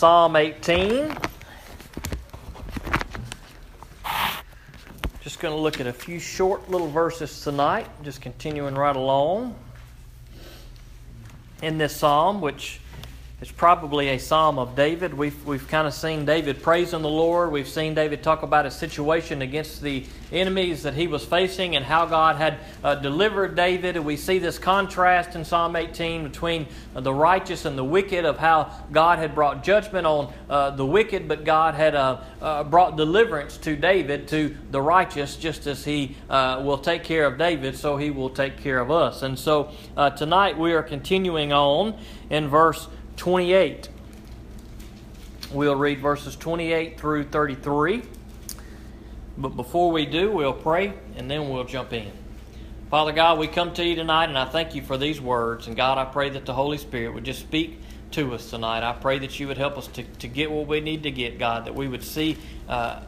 Psalm 18. Just going to look at a few short little verses tonight, just continuing right along in this psalm, which it's probably a psalm of David. We've, we've kind of seen David praising the Lord. We've seen David talk about his situation against the enemies that he was facing and how God had uh, delivered David. And we see this contrast in Psalm 18 between uh, the righteous and the wicked, of how God had brought judgment on uh, the wicked, but God had uh, uh, brought deliverance to David, to the righteous, just as he uh, will take care of David, so he will take care of us. And so tonight we are continuing on in verse 28. We'll read verses 28 through 33. But before we do, we'll pray and then we'll jump in. Father God, we come to you tonight and I thank you for these words. And God, I pray that the Holy Spirit would just speak to us tonight. I pray that you would help us to, to get what we need to get, God, that we would see. Uh,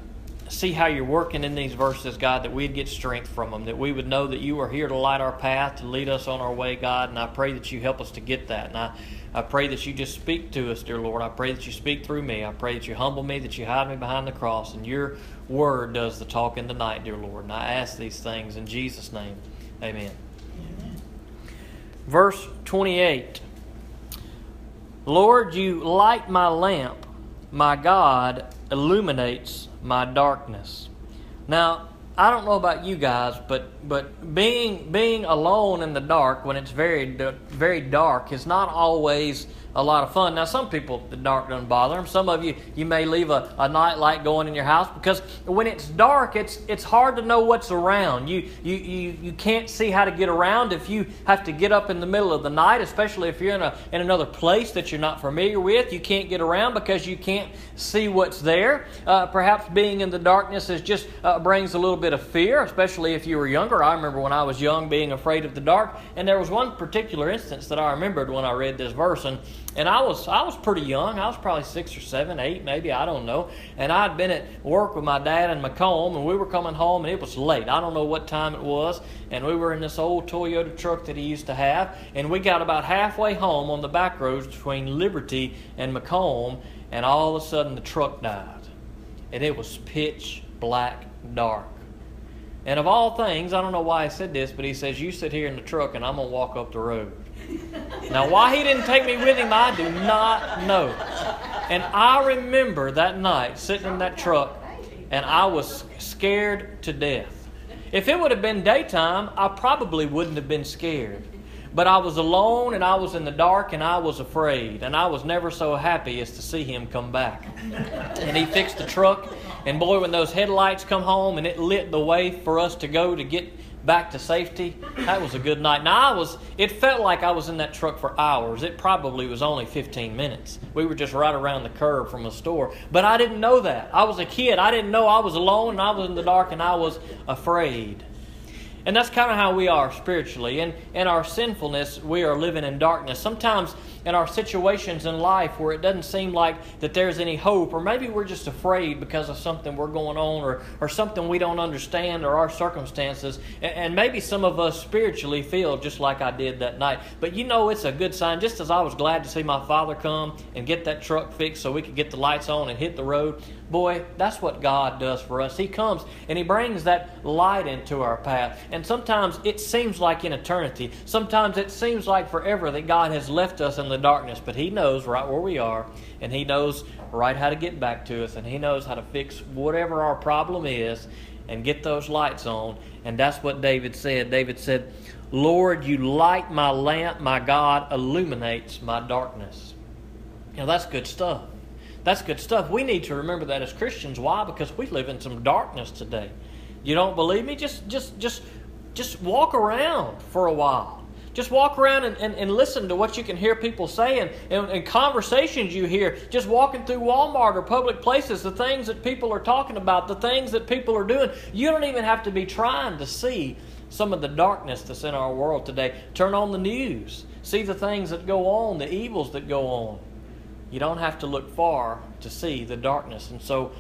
see how you're working in these verses, God, that we'd get strength from them, that we would know that you are here to light our path, to lead us on our way, God. And I pray that you help us to get that. And I I pray that you just speak to us, dear Lord. I pray that you speak through me. I pray that you humble me, that you hide me behind the cross, and your word does the talking tonight, dear Lord. And I ask these things in Jesus' name. Amen. Amen. Verse 28 Lord, you light my lamp. My God illuminates my darkness. Now, I don't know about you guys, but but being being alone in the dark when it's very very dark is not always a lot of fun. Now, some people, the dark doesn't bother them. Some of you, you may leave a, a night light going in your house because when it's dark, it's it's hard to know what's around. You, you, you, you can't see how to get around if you have to get up in the middle of the night, especially if you're in, a, in another place that you're not familiar with. You can't get around because you can't see what's there. Uh, perhaps being in the darkness is just uh, brings a little bit of fear, especially if you were younger. I remember when I was young being afraid of the dark, and there was one particular instance that I remembered when I read this verse, and and I was I was pretty young. I was probably six or seven, eight, maybe I don't know. And I'd been at work with my dad in Macomb, and we were coming home, and it was late. I don't know what time it was, and we were in this old Toyota truck that he used to have, and we got about halfway home on the back roads between Liberty and Macomb, and all of a sudden the truck died, and it was pitch black dark. And of all things, I don't know why I said this, but he says, "You sit here in the truck, and I'm gonna walk up the road." Now, why he didn't take me with him, I do not know. And I remember that night sitting in that truck, and I was scared to death. If it would have been daytime, I probably wouldn't have been scared. But I was alone and I was in the dark and I was afraid. And I was never so happy as to see him come back. And he fixed the truck. And boy, when those headlights come home and it lit the way for us to go to get back to safety. That was a good night. Now I was it felt like I was in that truck for hours. It probably was only 15 minutes. We were just right around the curve from a store. But I didn't know that. I was a kid. I didn't know I was alone and I was in the dark and I was afraid. And that's kind of how we are spiritually. In, in our sinfulness, we are living in darkness. Sometimes in our situations in life where it doesn't seem like that there's any hope, or maybe we're just afraid because of something we're going on, or, or something we don't understand, or our circumstances. And, and maybe some of us spiritually feel just like I did that night. But you know, it's a good sign. Just as I was glad to see my father come and get that truck fixed so we could get the lights on and hit the road, boy, that's what God does for us. He comes and He brings that light into our path. And sometimes it seems like in eternity, sometimes it seems like forever that God has left us in the darkness, but He knows right where we are, and He knows right how to get back to us, and He knows how to fix whatever our problem is and get those lights on. And that's what David said. David said, Lord, you light my lamp, my God illuminates my darkness. Now that's good stuff. That's good stuff. We need to remember that as Christians. Why? Because we live in some darkness today. You don't believe me? Just just just just walk around for a while. Just walk around and, and, and listen to what you can hear people saying and, and conversations you hear. Just walking through Walmart or public places, the things that people are talking about, the things that people are doing. You don't even have to be trying to see some of the darkness that's in our world today. Turn on the news. See the things that go on, the evils that go on. You don't have to look far to see the darkness. And so,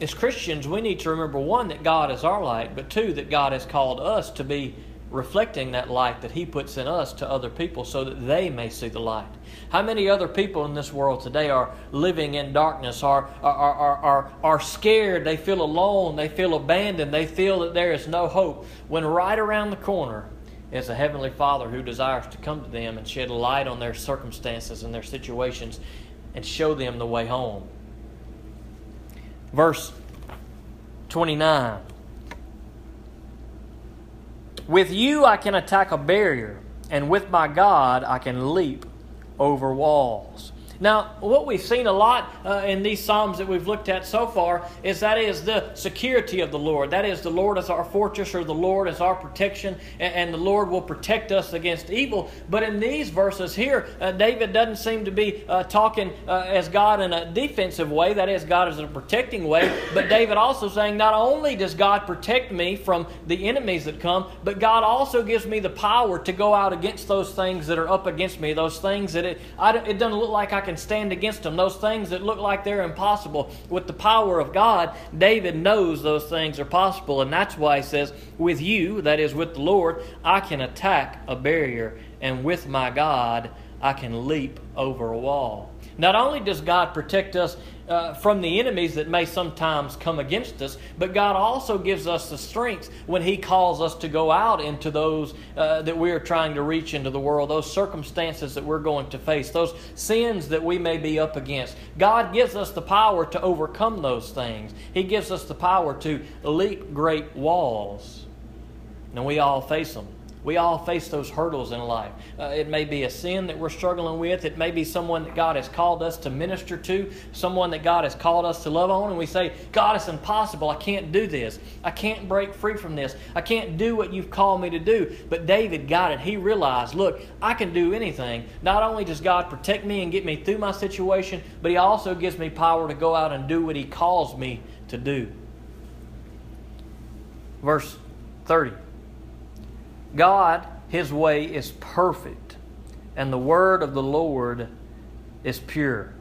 as Christians, we need to remember one, that God is our light, but two, that God has called us to be reflecting that light that He puts in us to other people so that they may see the light. How many other people in this world today are living in darkness, are, are, are, are, are scared, they feel alone, they feel abandoned, they feel that there is no hope, when right around the corner is a Heavenly Father who desires to come to them and shed light on their circumstances and their situations and show them the way home. Verse 29 With you I can attack a barrier, and with my God I can leap over walls. Now, what we've seen a lot uh, in these Psalms that we've looked at so far is that is the security of the Lord. That is, the Lord is our fortress or the Lord is our protection, and, and the Lord will protect us against evil. But in these verses here, uh, David doesn't seem to be uh, talking uh, as God in a defensive way, that is, God is in a protecting way. But David also saying, not only does God protect me from the enemies that come, but God also gives me the power to go out against those things that are up against me, those things that it, I, it doesn't look like I can stand against them. Those things that look like they're impossible, with the power of God, David knows those things are possible. And that's why he says, With you, that is with the Lord, I can attack a barrier, and with my God, I can leap over a wall. Not only does God protect us uh, from the enemies that may sometimes come against us, but God also gives us the strength when He calls us to go out into those uh, that we are trying to reach into the world, those circumstances that we're going to face, those sins that we may be up against. God gives us the power to overcome those things, He gives us the power to leap great walls. And we all face them. We all face those hurdles in life. Uh, it may be a sin that we're struggling with. It may be someone that God has called us to minister to, someone that God has called us to love on, and we say, God, it's impossible. I can't do this. I can't break free from this. I can't do what you've called me to do. But David got it. He realized, look, I can do anything. Not only does God protect me and get me through my situation, but He also gives me power to go out and do what He calls me to do. Verse 30. God, His way is perfect, and the word of the Lord is pure.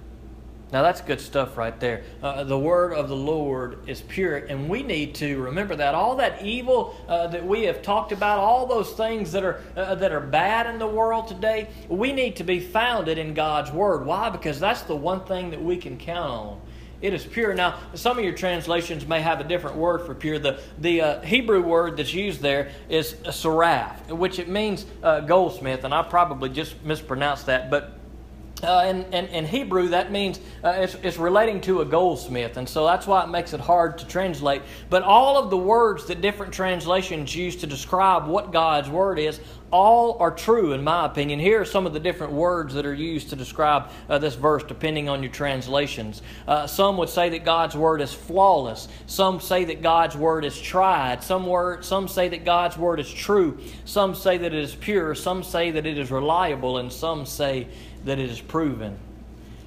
Now, that's good stuff right there. Uh, the word of the Lord is pure, and we need to remember that. All that evil uh, that we have talked about, all those things that are, uh, that are bad in the world today, we need to be founded in God's word. Why? Because that's the one thing that we can count on. It is pure. Now, some of your translations may have a different word for pure. The, the uh, Hebrew word that's used there is saraph, which it means uh, goldsmith, and I probably just mispronounced that, but uh, in, in, in, Hebrew, that means uh, it's, it's, relating to a goldsmith, and so that's why it makes it hard to translate. But all of the words that different translations use to describe what God's Word is, all are true, in my opinion. Here are some of the different words that are used to describe uh, this verse, depending on your translations. Uh, some would say that God's Word is flawless. Some say that God's Word is tried. Some, word, some say that God's Word is true. Some say that it is pure. Some say that it is reliable. And some say that it is proven.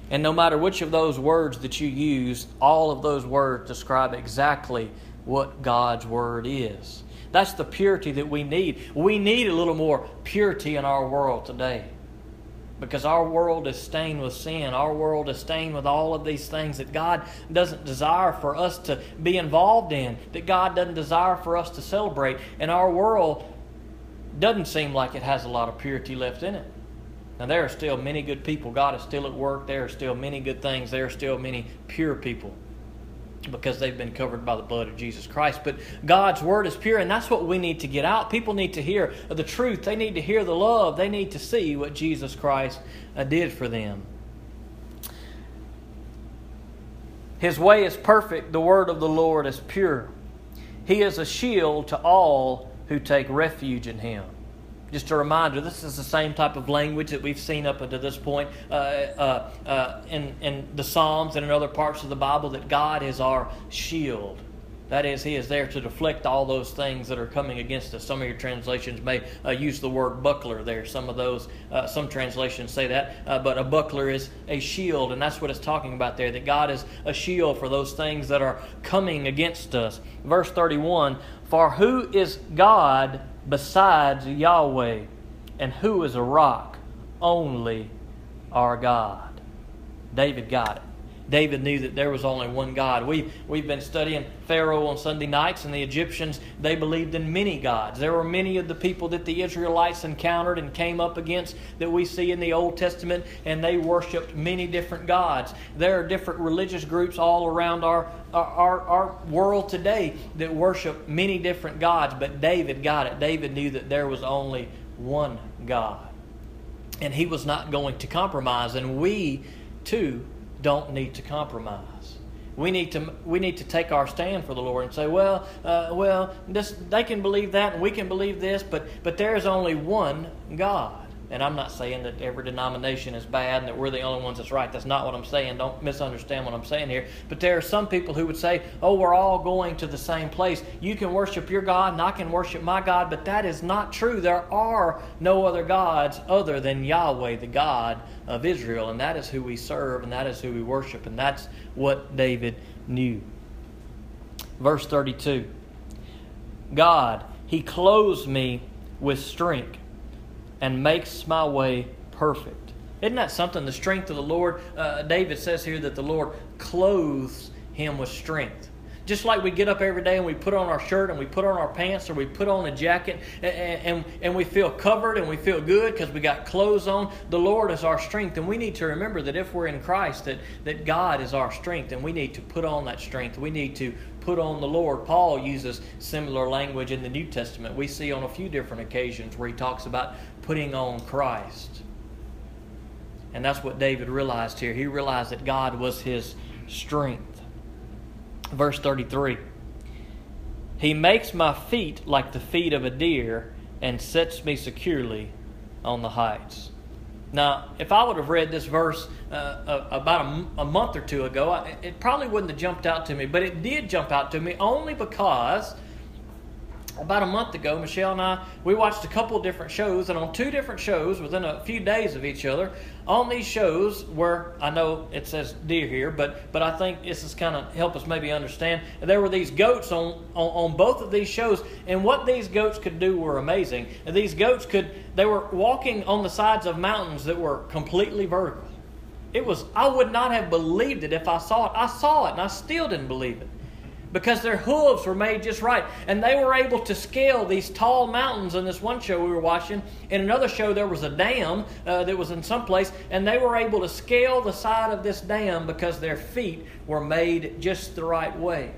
And no matter which of those words that you use, all of those words describe exactly what God's Word is. That's the purity that we need. We need a little more purity in our world today. Because our world is stained with sin. Our world is stained with all of these things that God doesn't desire for us to be involved in, that God doesn't desire for us to celebrate. And our world doesn't seem like it has a lot of purity left in it. Now, there are still many good people. God is still at work. There are still many good things. There are still many pure people because they've been covered by the blood of Jesus Christ. But God's word is pure, and that's what we need to get out. People need to hear the truth, they need to hear the love, they need to see what Jesus Christ uh, did for them. His way is perfect, the word of the Lord is pure. He is a shield to all who take refuge in him. Just a reminder, this is the same type of language that we've seen up until this point uh, uh, uh, in, in the Psalms and in other parts of the Bible that God is our shield. That is, He is there to deflect all those things that are coming against us. Some of your translations may uh, use the word buckler there. Some of those, uh, some translations say that, uh, but a buckler is a shield, and that's what it's talking about there. That God is a shield for those things that are coming against us. Verse thirty-one: For who is God besides Yahweh, and who is a rock? Only our God. David got it. David knew that there was only one God. We, we've been studying Pharaoh on Sunday nights, and the Egyptians, they believed in many gods. There were many of the people that the Israelites encountered and came up against that we see in the Old Testament, and they worshiped many different gods. There are different religious groups all around our, our, our world today that worship many different gods, but David got it. David knew that there was only one God. And he was not going to compromise, and we too don't need to compromise. We need to we need to take our stand for the Lord and say, well, uh, well, this, they can believe that and we can believe this, but but there is only one God. And I'm not saying that every denomination is bad and that we're the only ones that's right. That's not what I'm saying. Don't misunderstand what I'm saying here. But there are some people who would say, oh, we're all going to the same place. You can worship your God and I can worship my God. But that is not true. There are no other gods other than Yahweh, the God of Israel. And that is who we serve and that is who we worship. And that's what David knew. Verse 32 God, He clothes me with strength and makes my way perfect. Isn't that something? The strength of the Lord, uh, David says here that the Lord clothes him with strength. Just like we get up every day and we put on our shirt and we put on our pants or we put on a jacket and, and, and we feel covered and we feel good because we got clothes on, the Lord is our strength. And we need to remember that if we're in Christ, that, that God is our strength and we need to put on that strength. We need to put on the Lord. Paul uses similar language in the New Testament. We see on a few different occasions where he talks about putting on Christ. And that's what David realized here. He realized that God was his strength. Verse 33 He makes my feet like the feet of a deer and sets me securely on the heights. Now, if I would have read this verse uh, about a, a, month or two ago, it probably wouldn't have jumped out to me, but it did jump out to me only because about a month ago, Michelle and I, we watched a couple of different shows, and on two different shows within a few days of each other, on these shows where I know it says deer here, but but I think this is kind of help us maybe understand. There were these goats on, on, on both of these shows, and what these goats could do were amazing. These goats could they were walking on the sides of mountains that were completely vertical. It was I would not have believed it if I saw it. I saw it and I still didn't believe it because their hooves were made just right. And they were able to scale these tall mountains in this one show we were watching. In another show, there was a dam uh, that was in some place, and they were able to scale the side of this dam because their feet were made just the right way.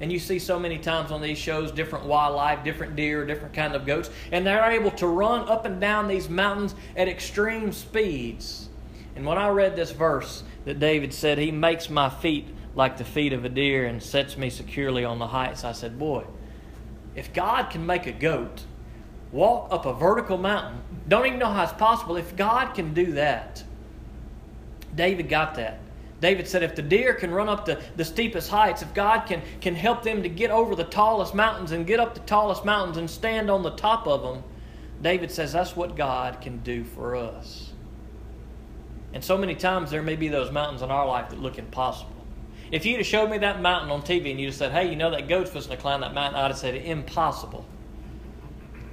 And you see so many times on these shows different wildlife, different deer, different kind of goats, and they're able to run up and down these mountains at extreme speeds. And when I read this verse that David said, He makes my feet like the feet of a deer and sets me securely on the heights. I said, Boy, if God can make a goat walk up a vertical mountain, don't even know how it's possible. If God can do that, David got that. David said, if the deer can run up the, the steepest heights, if God can, can help them to get over the tallest mountains and get up the tallest mountains and stand on the top of them, David says that's what God can do for us. And so many times there may be those mountains in our life that look impossible. If you'd have showed me that mountain on TV and you'd have said, hey, you know that goat's supposed to climb that mountain, I'd have said, impossible.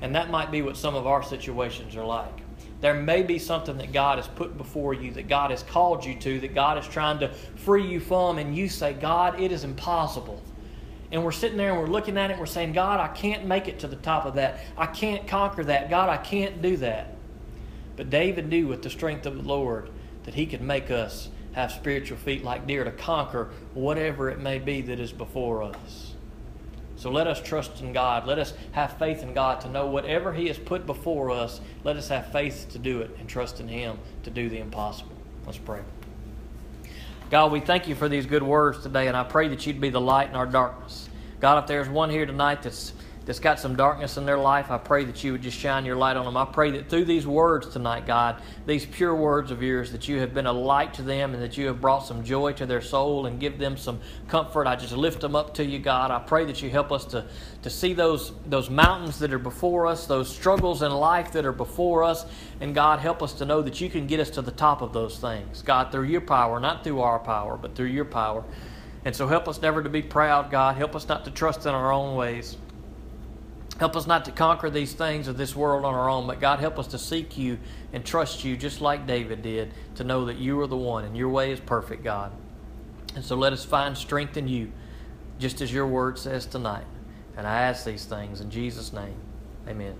And that might be what some of our situations are like. There may be something that God has put before you, that God has called you to, that God is trying to free you from, and you say, God, it is impossible. And we're sitting there and we're looking at it and we're saying, God, I can't make it to the top of that. I can't conquer that. God, I can't do that. But David knew with the strength of the Lord that he could make us have spiritual feet like deer to conquer whatever it may be that is before us. So let us trust in God. Let us have faith in God to know whatever He has put before us, let us have faith to do it and trust in Him to do the impossible. Let's pray. God, we thank you for these good words today, and I pray that you'd be the light in our darkness. God, if there's one here tonight that's that's got some darkness in their life, I pray that you would just shine your light on them. I pray that through these words tonight, God, these pure words of yours, that you have been a light to them and that you have brought some joy to their soul and give them some comfort. I just lift them up to you, God. I pray that you help us to, to see those, those mountains that are before us, those struggles in life that are before us. And God, help us to know that you can get us to the top of those things. God, through your power, not through our power, but through your power. And so help us never to be proud, God. Help us not to trust in our own ways. Help us not to conquer these things of this world on our own, but God, help us to seek you and trust you just like David did, to know that you are the one and your way is perfect, God. And so let us find strength in you, just as your word says tonight. And I ask these things in Jesus' name. Amen.